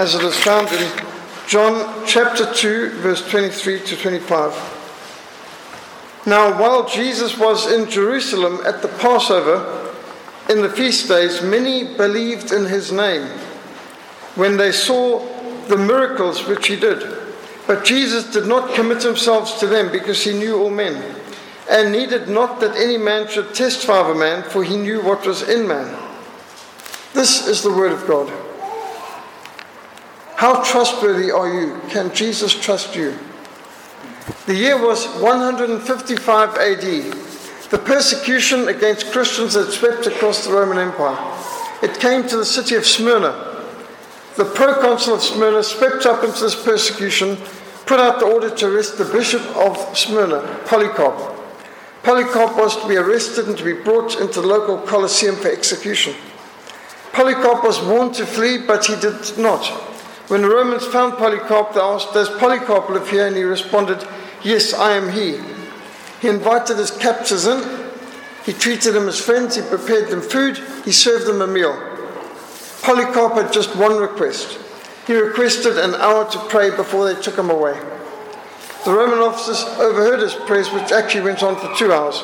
as it is found in John chapter 2, verse 23 to 25. Now, while Jesus was in Jerusalem at the Passover, in the feast days, many believed in his name when they saw the miracles which he did. But Jesus did not commit himself to them because he knew all men, and needed not that any man should testify of a man, for he knew what was in man. This is the word of God. How trustworthy are you? Can Jesus trust you? The year was 155 AD. The persecution against Christians had swept across the Roman Empire. It came to the city of Smyrna. The proconsul of Smyrna swept up into this persecution, put out the order to arrest the bishop of Smyrna, Polycarp. Polycarp was to be arrested and to be brought into the local Colosseum for execution. Polycarp was warned to flee, but he did not. When the Romans found Polycarp, they asked, Does Polycarp live here? And he responded, Yes, I am he. He invited his captors in. He treated them as friends. He prepared them food. He served them a meal. Polycarp had just one request. He requested an hour to pray before they took him away. The Roman officers overheard his prayers, which actually went on for two hours.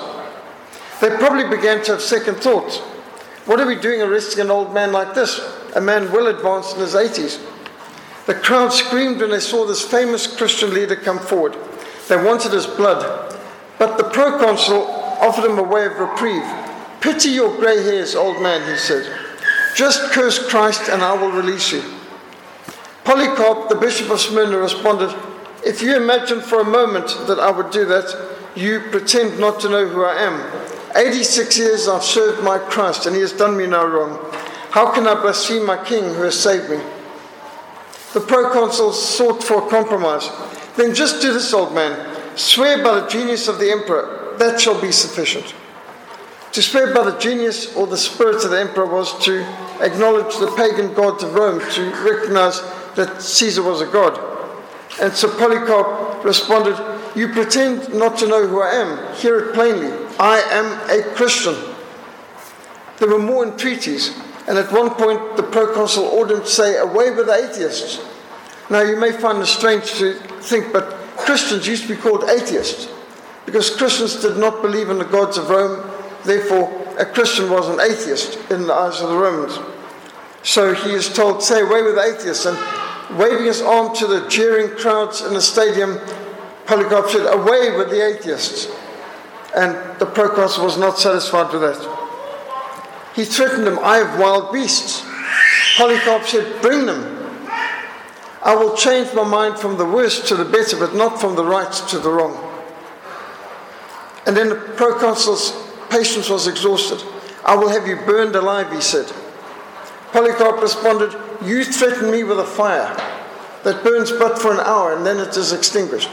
They probably began to have second thoughts. What are we doing arresting an old man like this? A man well advanced in his 80s. The crowd screamed when they saw this famous Christian leader come forward. They wanted his blood. But the proconsul offered him a way of reprieve. Pity your grey hairs, old man, he said. Just curse Christ and I will release you. Polycarp, the bishop of Smyrna, responded, If you imagine for a moment that I would do that, you pretend not to know who I am. 86 years I've served my Christ and he has done me no wrong. How can I blaspheme my king who has saved me? The proconsul sought for compromise. Then just do this, old man. Swear by the genius of the emperor. That shall be sufficient. To swear by the genius or the spirit of the emperor was to acknowledge the pagan gods of Rome, to recognize that Caesar was a god. And so Polycarp responded, You pretend not to know who I am. Hear it plainly. I am a Christian. There were more entreaties, and at one point the proconsul ordered him to say, Away with the atheists. Now you may find it strange to think, but Christians used to be called atheists because Christians did not believe in the gods of Rome. Therefore, a Christian was an atheist in the eyes of the Romans. So he is told, Say away with atheists. And waving his arm to the jeering crowds in the stadium, Polycarp said, Away with the atheists. And the proconsul was not satisfied with that. He threatened them, I have wild beasts. Polycarp said, Bring them. I will change my mind from the worst to the better, but not from the right to the wrong. And then the proconsul's patience was exhausted. I will have you burned alive, he said. Polycarp responded, You threaten me with a fire that burns but for an hour and then it is extinguished.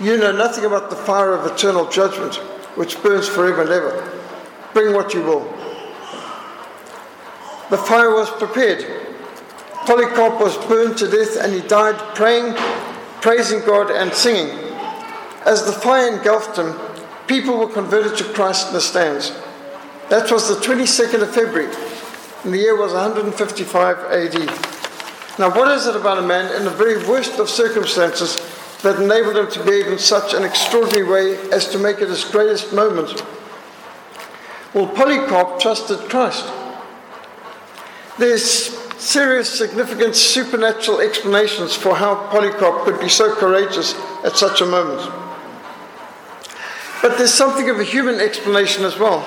You know nothing about the fire of eternal judgment, which burns forever and ever. Bring what you will. The fire was prepared. Polycarp was burned to death and he died praying, praising God, and singing. As the fire engulfed him, people were converted to Christ in the stands. That was the 22nd of February, and the year was 155 AD. Now, what is it about a man in the very worst of circumstances that enabled him to behave in such an extraordinary way as to make it his greatest moment? Well, Polycarp trusted Christ. There's serious, significant supernatural explanations for how Polycarp could be so courageous at such a moment. But there's something of a human explanation as well.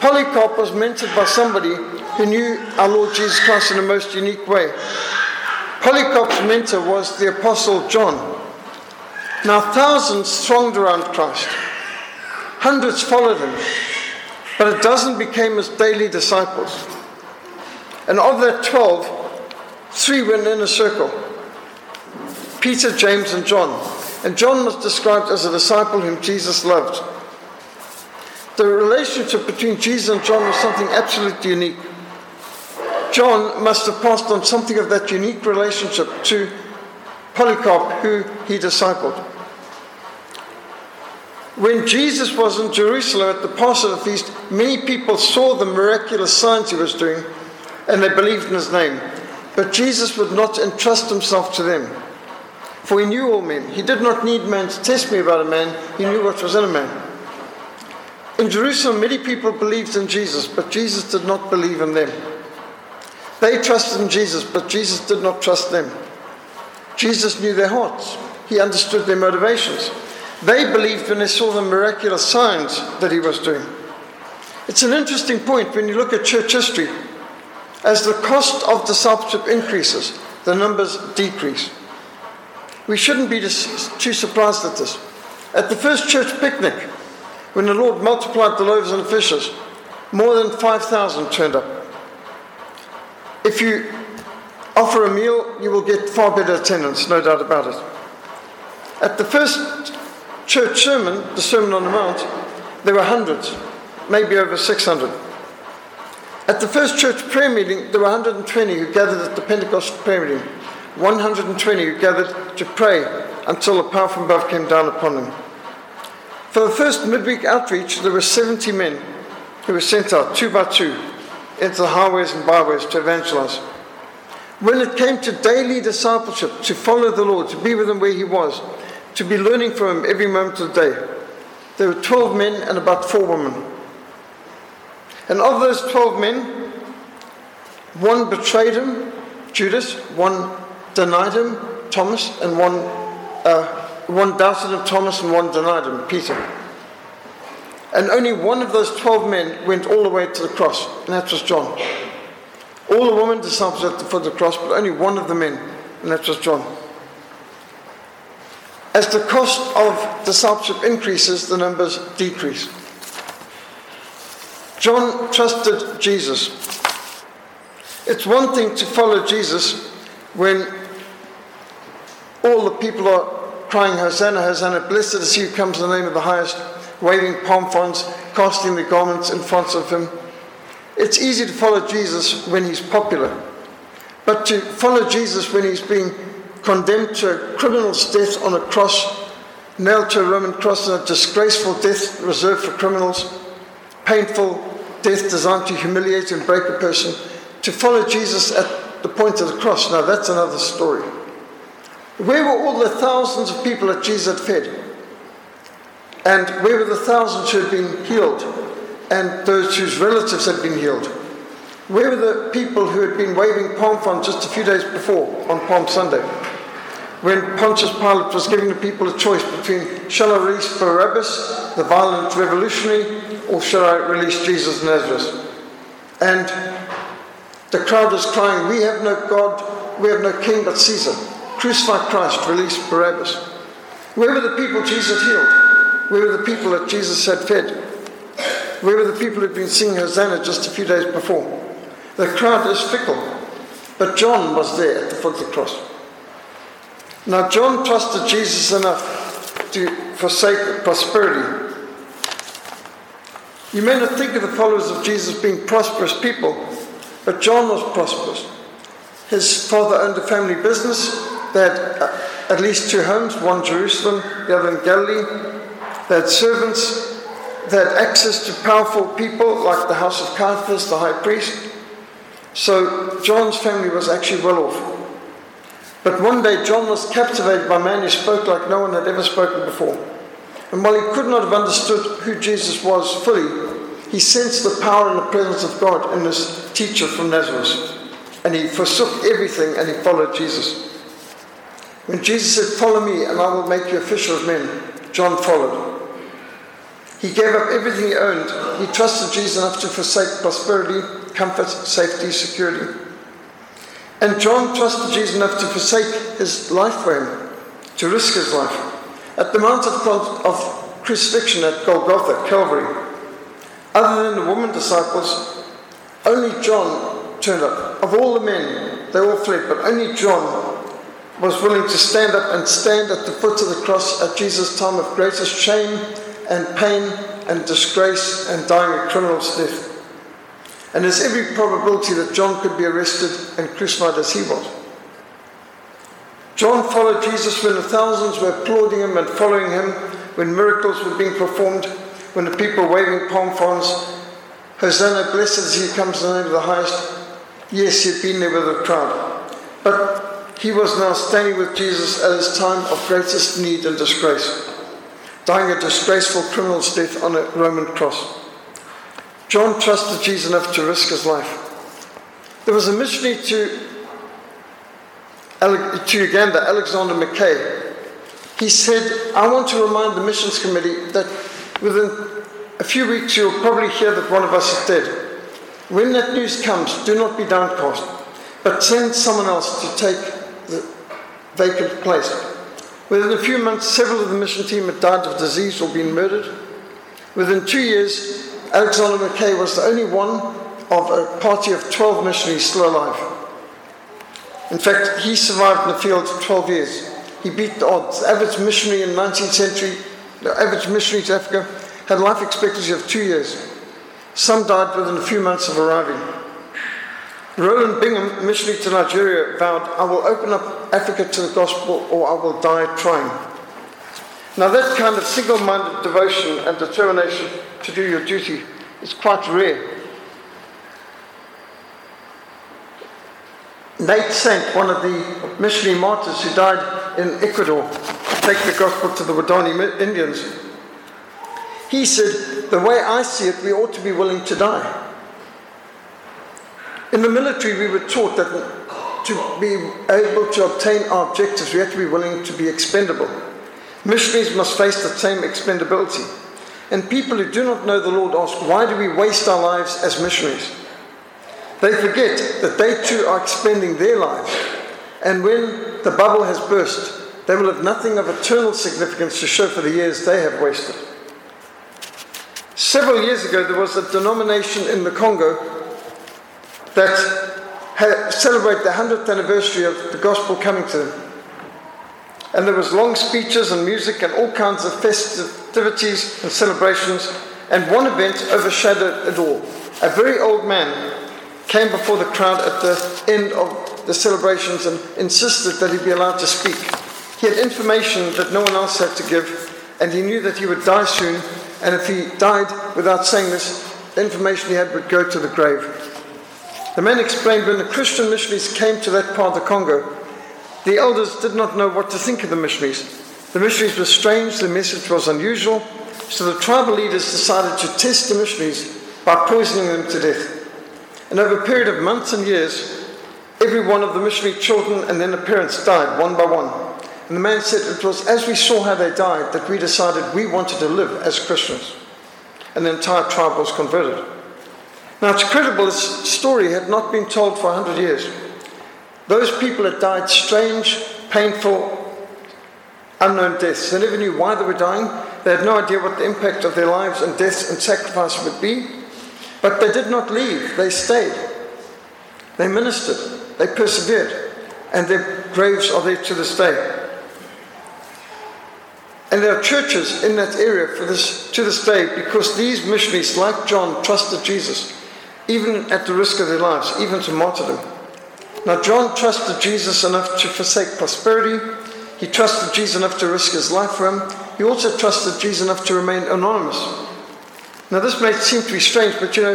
Polycarp was mentored by somebody who knew our Lord Jesus Christ in a most unique way. Polycarp's mentor was the Apostle John. Now, thousands thronged around Christ, hundreds followed him, but a dozen became his daily disciples. And of that 12, three were in a circle Peter, James, and John. And John was described as a disciple whom Jesus loved. The relationship between Jesus and John was something absolutely unique. John must have passed on something of that unique relationship to Polycarp, who he discipled. When Jesus was in Jerusalem at the Passover feast, many people saw the miraculous signs he was doing and they believed in his name. But Jesus would not entrust himself to them, for he knew all men. He did not need man to test me about a man, he knew what was in a man. In Jerusalem, many people believed in Jesus, but Jesus did not believe in them. They trusted in Jesus, but Jesus did not trust them. Jesus knew their hearts, he understood their motivations. They believed when they saw the miraculous signs that he was doing. It's an interesting point when you look at church history. As the cost of discipleship increases, the numbers decrease. We shouldn't be too surprised at this. At the first church picnic, when the Lord multiplied the loaves and the fishes, more than 5,000 turned up. If you offer a meal, you will get far better attendance, no doubt about it. At the first church sermon, the Sermon on the Mount, there were hundreds, maybe over 600. At the first church prayer meeting, there were 120 who gathered at the Pentecost prayer meeting. 120 who gathered to pray until the power from above came down upon them. For the first midweek outreach, there were 70 men who were sent out, two by two, into the highways and byways to evangelize. When it came to daily discipleship, to follow the Lord, to be with Him where He was, to be learning from Him every moment of the day, there were 12 men and about four women. And of those 12 men, one betrayed Him, Judas, one denied Him, Thomas, and one uh, one doubted of Thomas, and one denied him, Peter. And only one of those 12 men went all the way to the cross, and that was John. All the women disciples at the foot of the cross, but only one of the men, and that was John. As the cost of discipleship increases, the numbers decrease. John trusted Jesus. It's one thing to follow Jesus when all the people are crying, Hosanna, Hosanna, blessed is he who comes in the name of the highest, waving palm fronds, casting the garments in front of him. It's easy to follow Jesus when he's popular, but to follow Jesus when he's being condemned to a criminal's death on a cross, nailed to a Roman cross, and a disgraceful death reserved for criminals, painful death designed to humiliate and break a person, to follow Jesus at the point of the cross, now that's another story. Where were all the thousands of people that Jesus had fed? And where were the thousands who had been healed? And those whose relatives had been healed? Where were the people who had been waving palm fronds just a few days before on Palm Sunday? When Pontius Pilate was giving the people a choice between shall I release Barabbas, the violent revolutionary, or shall I release Jesus Nazareth? And the crowd is crying, We have no God, we have no king but Caesar. Crucify Christ, release Barabbas. Where were the people Jesus healed? Where were the people that Jesus had fed? Where were the people who'd been singing Hosanna just a few days before? The crowd is fickle, but John was there at the foot of the cross. Now, John trusted Jesus enough to forsake prosperity. You may not think of the followers of Jesus being prosperous people, but John was prosperous. His father owned a family business. They had uh, at least two homes, one in Jerusalem, the other in Galilee. They had servants. They had access to powerful people like the house of Caiaphas, the high priest. So John's family was actually well off. But one day John was captivated by a man who spoke like no one had ever spoken before. And while he could not have understood who Jesus was fully, he sensed the power and the presence of God in this teacher from Nazareth. And he forsook everything and he followed Jesus. When Jesus said, Follow me and I will make you a fisher of men, John followed. He gave up everything he owned. He trusted Jesus enough to forsake prosperity, comfort, safety, security. And John trusted Jesus enough to forsake his life for him, to risk his life. At the Mount of, of Crucifixion at Golgotha, Calvary, other than the woman disciples, only John turned up. Of all the men, they all fled, but only John was willing to stand up and stand at the foot of the cross at Jesus' time of greatest shame and pain and disgrace and dying a criminal's death. And there's every probability that John could be arrested and crucified as he was. John followed Jesus when the thousands were applauding him and following him, when miracles were being performed, when the people waving palm fronds. Hosanna, blessed is he comes in the name of the highest. Yes, he had been there with the crowd. But he was now standing with Jesus at his time of greatest need and disgrace, dying a disgraceful criminal's death on a Roman cross. John trusted Jesus enough to risk his life. There was a missionary to, to Uganda, Alexander Mackay. He said, I want to remind the missions committee that within a few weeks you'll probably hear that one of us is dead. When that news comes, do not be downcast, but send someone else to take the vacant place. Within a few months, several of the mission team had died of disease or been murdered. Within two years, Alexander Mackay was the only one of a party of 12 missionaries still alive. In fact, he survived in the field for 12 years. He beat the odds. The average missionary in the 19th century, the average missionary to Africa, had a life expectancy of two years. Some died within a few months of arriving. Rowland Bingham, missionary to Nigeria, vowed, I will open up Africa to the gospel or I will die trying. Now, that kind of single minded devotion and determination to do your duty is quite rare. Nate Saint, one of the missionary martyrs who died in Ecuador to take the gospel to the Wadani Indians, he said, The way I see it, we ought to be willing to die. In the military, we were taught that to be able to obtain our objectives, we have to be willing to be expendable. Missionaries must face the same expendability. And people who do not know the Lord ask, Why do we waste our lives as missionaries? They forget that they too are expending their lives. And when the bubble has burst, they will have nothing of eternal significance to show for the years they have wasted. Several years ago, there was a denomination in the Congo that celebrated the 100th anniversary of the gospel coming to them. And there was long speeches and music and all kinds of festivities and celebrations. And one event overshadowed it all. A very old man came before the crowd at the end of the celebrations and insisted that he be allowed to speak. He had information that no one else had to give, and he knew that he would die soon and if he died without saying this, the information he had would go to the grave. The man explained when the Christian missionaries came to that part of the Congo, the elders did not know what to think of the missionaries. The missionaries were strange, the message was unusual, so the tribal leaders decided to test the missionaries by poisoning them to death. And over a period of months and years, every one of the missionary children and then the parents died one by one. And the man said it was as we saw how they died that we decided we wanted to live as Christians. And the entire tribe was converted. Now it's credible this story had not been told for 100 years. Those people had died strange, painful, unknown deaths. They never knew why they were dying. They had no idea what the impact of their lives and deaths and sacrifice would be. But they did not leave, they stayed. They ministered, they persevered, and their graves are there to this day. And there are churches in that area for this, to this day because these missionaries, like John, trusted Jesus, even at the risk of their lives, even to martyrdom. Now, John trusted Jesus enough to forsake prosperity. He trusted Jesus enough to risk his life for him. He also trusted Jesus enough to remain anonymous. Now, this may seem to be strange, but you know,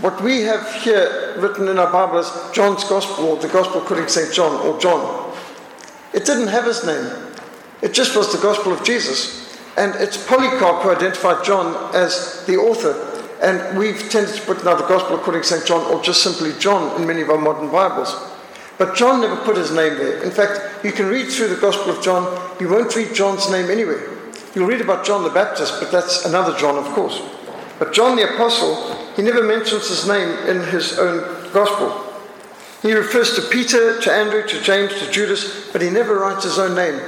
what we have here written in our Bible is John's Gospel, or the Gospel according to St. John, or John. It didn't have his name. It just was the gospel of Jesus. And it's Polycarp who identified John as the author. And we've tended to put now the gospel according to St. John or just simply John in many of our modern Bibles. But John never put his name there. In fact, you can read through the Gospel of John, you won't read John's name anywhere. You'll read about John the Baptist, but that's another John, of course. But John the Apostle, he never mentions his name in his own Gospel. He refers to Peter, to Andrew, to James, to Judas, but he never writes his own name.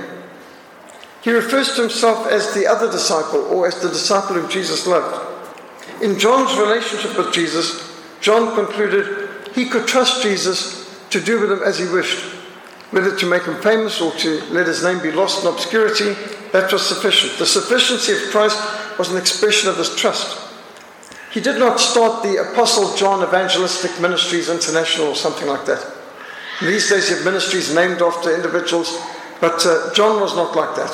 He refers to himself as the other disciple or as the disciple whom Jesus loved. In John's relationship with Jesus, John concluded he could trust Jesus to do with him as he wished, whether to make him famous or to let his name be lost in obscurity, that was sufficient. The sufficiency of Christ was an expression of his trust. He did not start the Apostle John Evangelistic Ministries International or something like that. These days you have ministries named after individuals, but uh, John was not like that.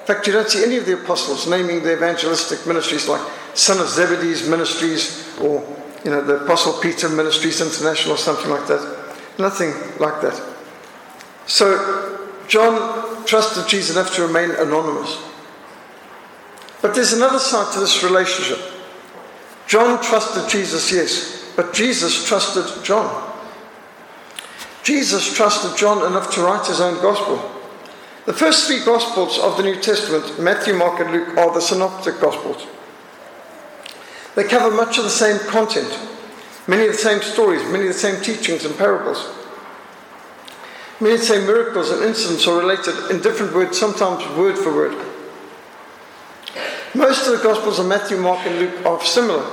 In fact, you don't see any of the apostles naming the evangelistic ministries like Son of Zebedee's ministries or you know, the Apostle Peter Ministries International or something like that. Nothing like that. So John trusted Jesus enough to remain anonymous. But there's another side to this relationship. John trusted Jesus, yes, but Jesus trusted John. Jesus trusted John enough to write his own gospel. The first three Gospels of the New Testament, Matthew, Mark, and Luke, are the synoptic Gospels. They cover much of the same content, many of the same stories, many of the same teachings and parables. Many of the same miracles and incidents are related in different words, sometimes word for word. Most of the Gospels of Matthew, Mark, and Luke are similar.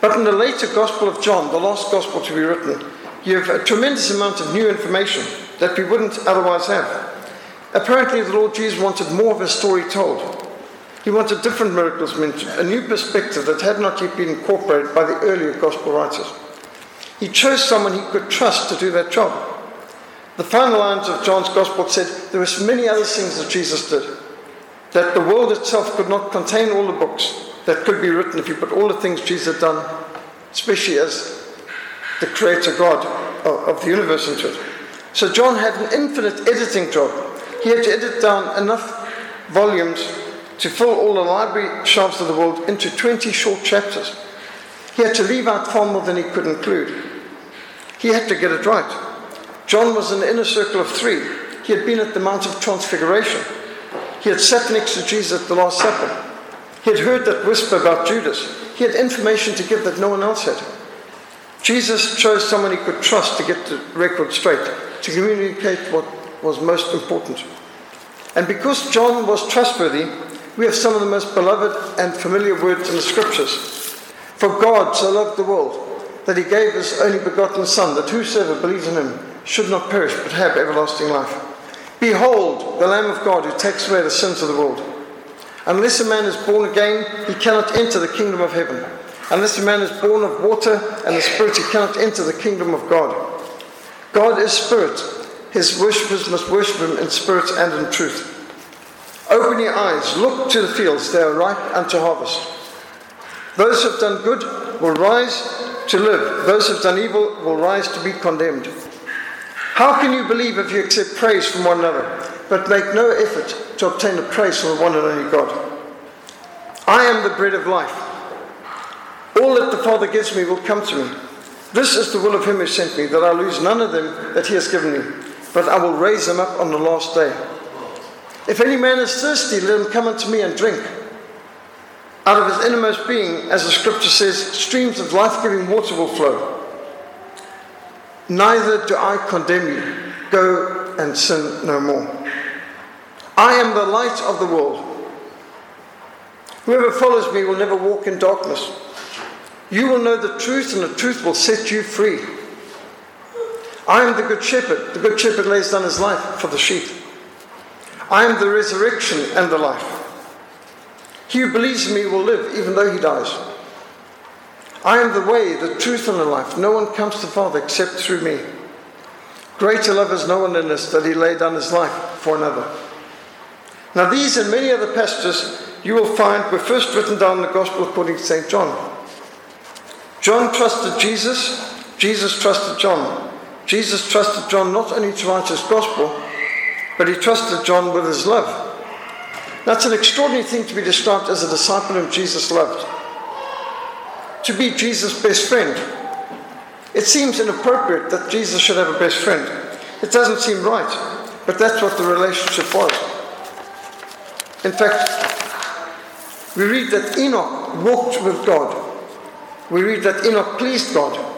But in the later Gospel of John, the last Gospel to be written, you have a tremendous amount of new information that we wouldn't otherwise have. Apparently, the Lord Jesus wanted more of his story told. He wanted different miracles mentioned, a new perspective that had not yet been incorporated by the earlier gospel writers. He chose someone he could trust to do that job. The final lines of John's gospel said there were many other things that Jesus did, that the world itself could not contain all the books that could be written if you put all the things Jesus had done, especially as the creator God of the universe into it. So John had an infinite editing job he had to edit down enough volumes to fill all the library shelves of the world into 20 short chapters. He had to leave out far more than he could include. He had to get it right. John was in the inner circle of three. He had been at the Mount of Transfiguration. He had sat next to Jesus at the Last Supper. He had heard that whisper about Judas. He had information to give that no one else had. Jesus chose someone he could trust to get the record straight, to communicate what was most important. And because John was trustworthy, we have some of the most beloved and familiar words in the scriptures. For God so loved the world that he gave his only begotten Son, that whosoever believes in him should not perish but have everlasting life. Behold, the Lamb of God who takes away the sins of the world. Unless a man is born again, he cannot enter the kingdom of heaven. Unless a man is born of water and the Spirit, he cannot enter the kingdom of God. God is Spirit, his worshippers must worship him in spirit and in truth. Open your eyes, look to the fields, they are ripe unto harvest. Those who have done good will rise to live, those who have done evil will rise to be condemned. How can you believe if you accept praise from one another, but make no effort to obtain the praise from the one and only God? I am the bread of life. All that the Father gives me will come to me. This is the will of him who sent me, that I lose none of them that he has given me but I will raise them up on the last day. If any man is thirsty, let him come unto me and drink. Out of his innermost being, as the scripture says, streams of life giving water will flow. Neither do I condemn you. Go and sin no more. I am the light of the world. Whoever follows me will never walk in darkness. You will know the truth, and the truth will set you free. I am the good shepherd. The good shepherd lays down his life for the sheep. I am the resurrection and the life. He who believes in me will live even though he dies. I am the way, the truth, and the life. No one comes to the Father except through me. Greater love has no one in us that he laid down his life for another. Now, these and many other passages you will find were first written down in the Gospel according to St. John. John trusted Jesus, Jesus trusted John. Jesus trusted John not only to write his gospel, but he trusted John with his love. That's an extraordinary thing to be described as a disciple whom Jesus loved. To be Jesus' best friend. It seems inappropriate that Jesus should have a best friend. It doesn't seem right, but that's what the relationship was. In fact, we read that Enoch walked with God. We read that Enoch pleased God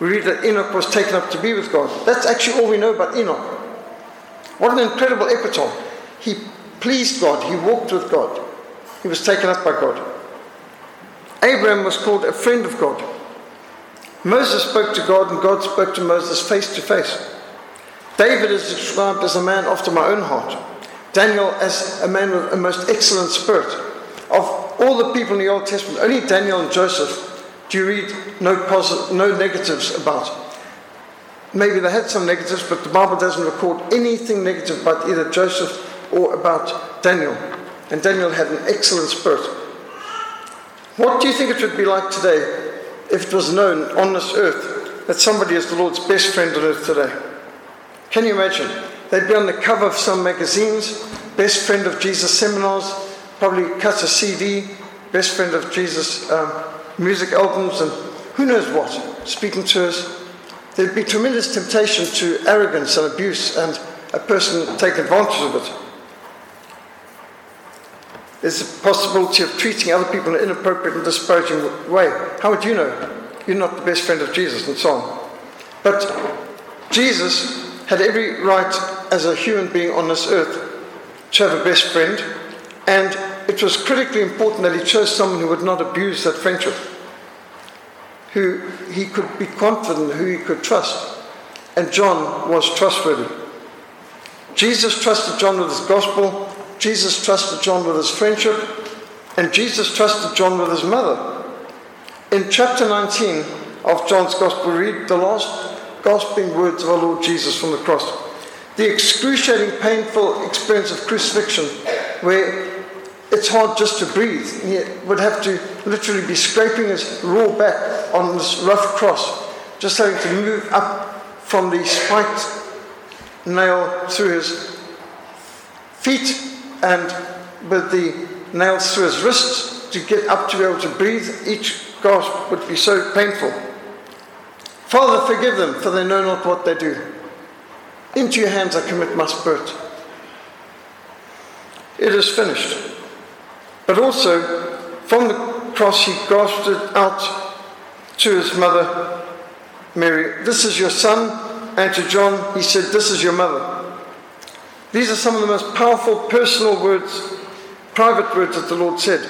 we read that Enoch was taken up to be with God. That's actually all we know about Enoch. What an incredible epitome. He pleased God, he walked with God, he was taken up by God. Abraham was called a friend of God. Moses spoke to God, and God spoke to Moses face to face. David is described as a man after my own heart. Daniel as a man with a most excellent spirit. Of all the people in the Old Testament, only Daniel and Joseph do you read no, positive, no negatives about? Maybe they had some negatives, but the Bible doesn't record anything negative about either Joseph or about Daniel. And Daniel had an excellent spirit. What do you think it would be like today if it was known on this earth that somebody is the Lord's best friend on earth today? Can you imagine? They'd be on the cover of some magazines, best friend of Jesus seminars, probably cut a CD, best friend of Jesus um, music albums, and who knows what, speaking to us. There'd be tremendous temptation to arrogance and abuse, and a person take advantage of it. There's a possibility of treating other people in an inappropriate and disparaging way. How would you know? You're not the best friend of Jesus, and so on. But Jesus had every right as a human being on this earth to have a best friend, and it was critically important that he chose someone who would not abuse that friendship, who he could be confident, who he could trust. And John was trustworthy. Jesus trusted John with his gospel, Jesus trusted John with his friendship, and Jesus trusted John with his mother. In chapter 19 of John's gospel, read the last gasping words of our Lord Jesus from the cross. The excruciating, painful experience of crucifixion, where it's hard just to breathe. He would have to literally be scraping his raw back on this rough cross, just having to move up from the spiked nail through his feet and with the nails through his wrists to get up to be able to breathe. Each gasp would be so painful. Father, forgive them, for they know not what they do. Into your hands I commit my spirit. It is finished. But also, from the cross, he grasped it out to his mother, Mary. This is your son. And to John, he said, This is your mother. These are some of the most powerful personal words, private words that the Lord said.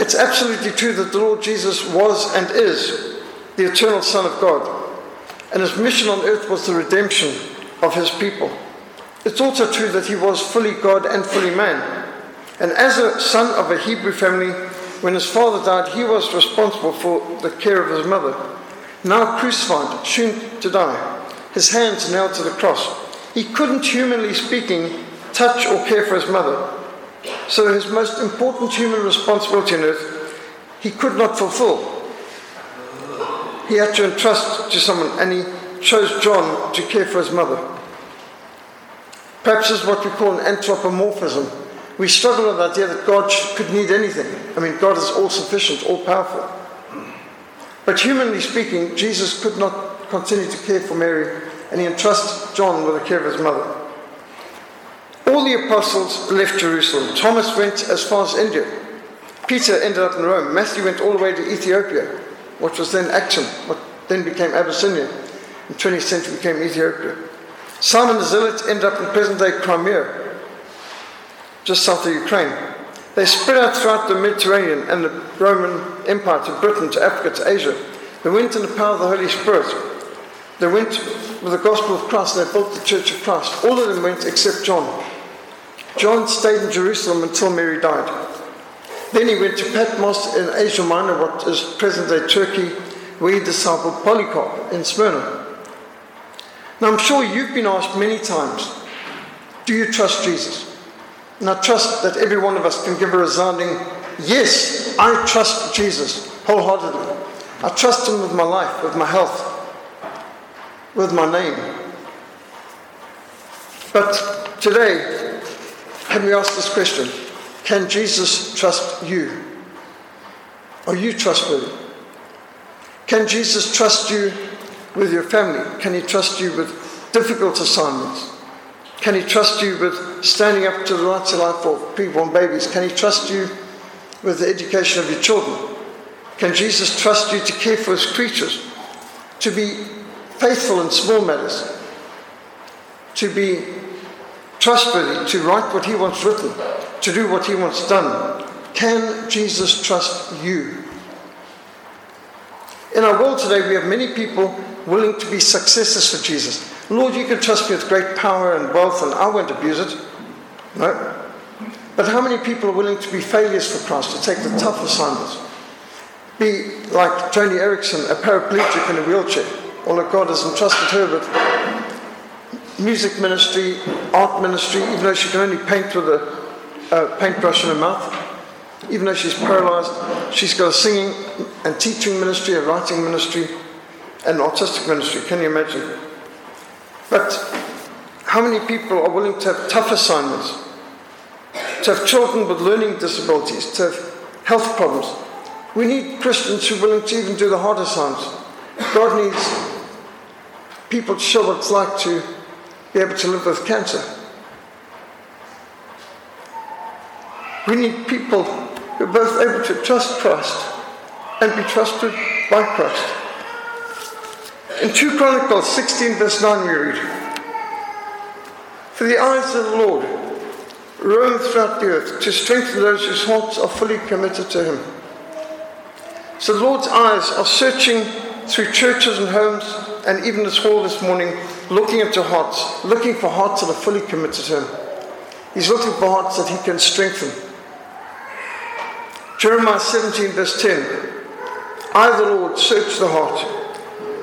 It's absolutely true that the Lord Jesus was and is the eternal Son of God, and his mission on earth was the redemption of his people. It's also true that he was fully God and fully man. And as a son of a Hebrew family, when his father died, he was responsible for the care of his mother. Now crucified, soon to die, his hands nailed to the cross. He couldn't, humanly speaking, touch or care for his mother. So his most important human responsibility on earth, he could not fulfill he had to entrust to someone, and he chose John to care for his mother. Perhaps is what we call an anthropomorphism. We struggle with the idea that God could need anything. I mean, God is all sufficient, all powerful. But humanly speaking, Jesus could not continue to care for Mary, and he entrusts John with the care of his mother. All the apostles left Jerusalem. Thomas went as far as India. Peter ended up in Rome. Matthew went all the way to Ethiopia which was then Aksum, what then became Abyssinia, in 20th century became Ethiopia. Simon the Zealot ended up in present day Crimea, just south of Ukraine. They spread out throughout the Mediterranean and the Roman Empire to Britain, to Africa, to Asia. They went in the power of the Holy Spirit. They went with the gospel of Christ. They built the church of Christ. All of them went except John. John stayed in Jerusalem until Mary died. Then he went to Patmos in Asia Minor, what is present day Turkey, where he discipled Polycarp in Smyrna. Now, I'm sure you've been asked many times do you trust Jesus? And I trust that every one of us can give a resounding yes, I trust Jesus wholeheartedly. I trust him with my life, with my health, with my name. But today, can we ask this question? Can Jesus trust you? Are you trustworthy? Can Jesus trust you with your family? Can he trust you with difficult assignments? Can he trust you with standing up to the rights of life for preborn babies? Can he trust you with the education of your children? Can Jesus trust you to care for his creatures? To be faithful in small matters? To be trustworthy, to write what he wants written? to do what he wants done. Can Jesus trust you? In our world today, we have many people willing to be successors for Jesus. Lord, you can trust me with great power and wealth, and I won't abuse it. No. But how many people are willing to be failures for Christ, to take the tough assignments? Be like Joni Eareckson, a paraplegic in a wheelchair, although God has entrusted her with music ministry, art ministry, even though she can only paint with a a paintbrush in her mouth. Even though she's paralyzed, she's got a singing and teaching ministry, a writing ministry, and an artistic ministry. Can you imagine? But How many people are willing to have tough assignments? To have children with learning disabilities, to have health problems. We need Christians who are willing to even do the hard assignments. God needs people to show what it's like to be able to live with cancer. We need people who are both able to trust Christ and be trusted by Christ. In 2 Chronicles 16, verse 9, we read For the eyes of the Lord roam throughout the earth to strengthen those whose hearts are fully committed to Him. So the Lord's eyes are searching through churches and homes and even this hall this morning, looking into hearts, looking for hearts that are fully committed to Him. He's looking for hearts that He can strengthen. Jeremiah 17, verse 10 I, the Lord, search the heart.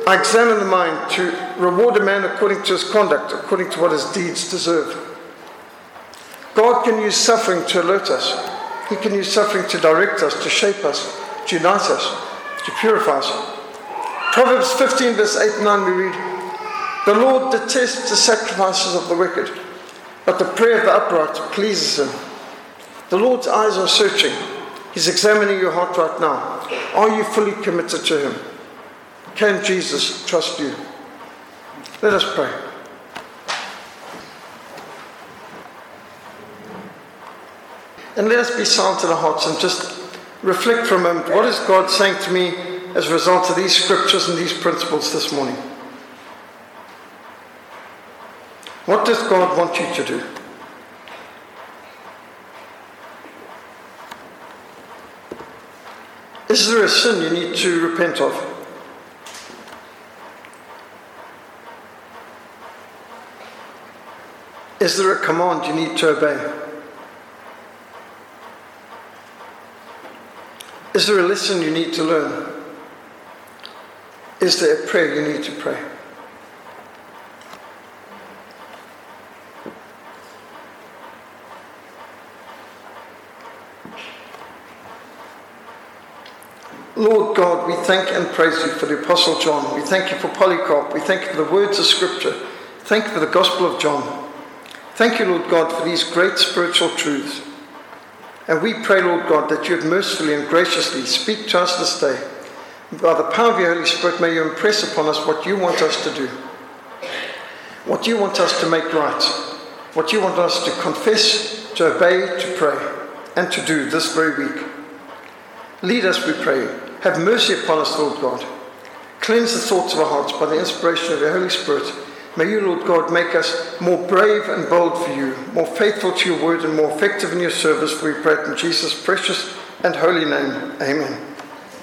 I examine the mind to reward a man according to his conduct, according to what his deeds deserve. God can use suffering to alert us. He can use suffering to direct us, to shape us, to unite us, to purify us. Proverbs 15, verse 8 and 9, we read The Lord detests the sacrifices of the wicked, but the prayer of the upright pleases him. The Lord's eyes are searching. He's examining your heart right now. Are you fully committed to Him? Can Jesus trust you? Let us pray. And let us be silent in our hearts and just reflect for a moment. What is God saying to me as a result of these scriptures and these principles this morning? What does God want you to do? Is there a sin you need to repent of? Is there a command you need to obey? Is there a lesson you need to learn? Is there a prayer you need to pray? Lord God, we thank and praise you for the Apostle John. We thank you for Polycarp. We thank you for the words of Scripture. Thank you for the Gospel of John. Thank you, Lord God, for these great spiritual truths. And we pray, Lord God, that you would mercifully and graciously speak to us this day. By the power of your Holy Spirit, may you impress upon us what you want us to do, what you want us to make right, what you want us to confess, to obey, to pray, and to do this very week. Lead us, we pray, have mercy upon us, Lord God. Cleanse the thoughts of our hearts by the inspiration of your Holy Spirit. May you, Lord God, make us more brave and bold for you, more faithful to your word, and more effective in your service. We pray in Jesus' precious and holy name. Amen.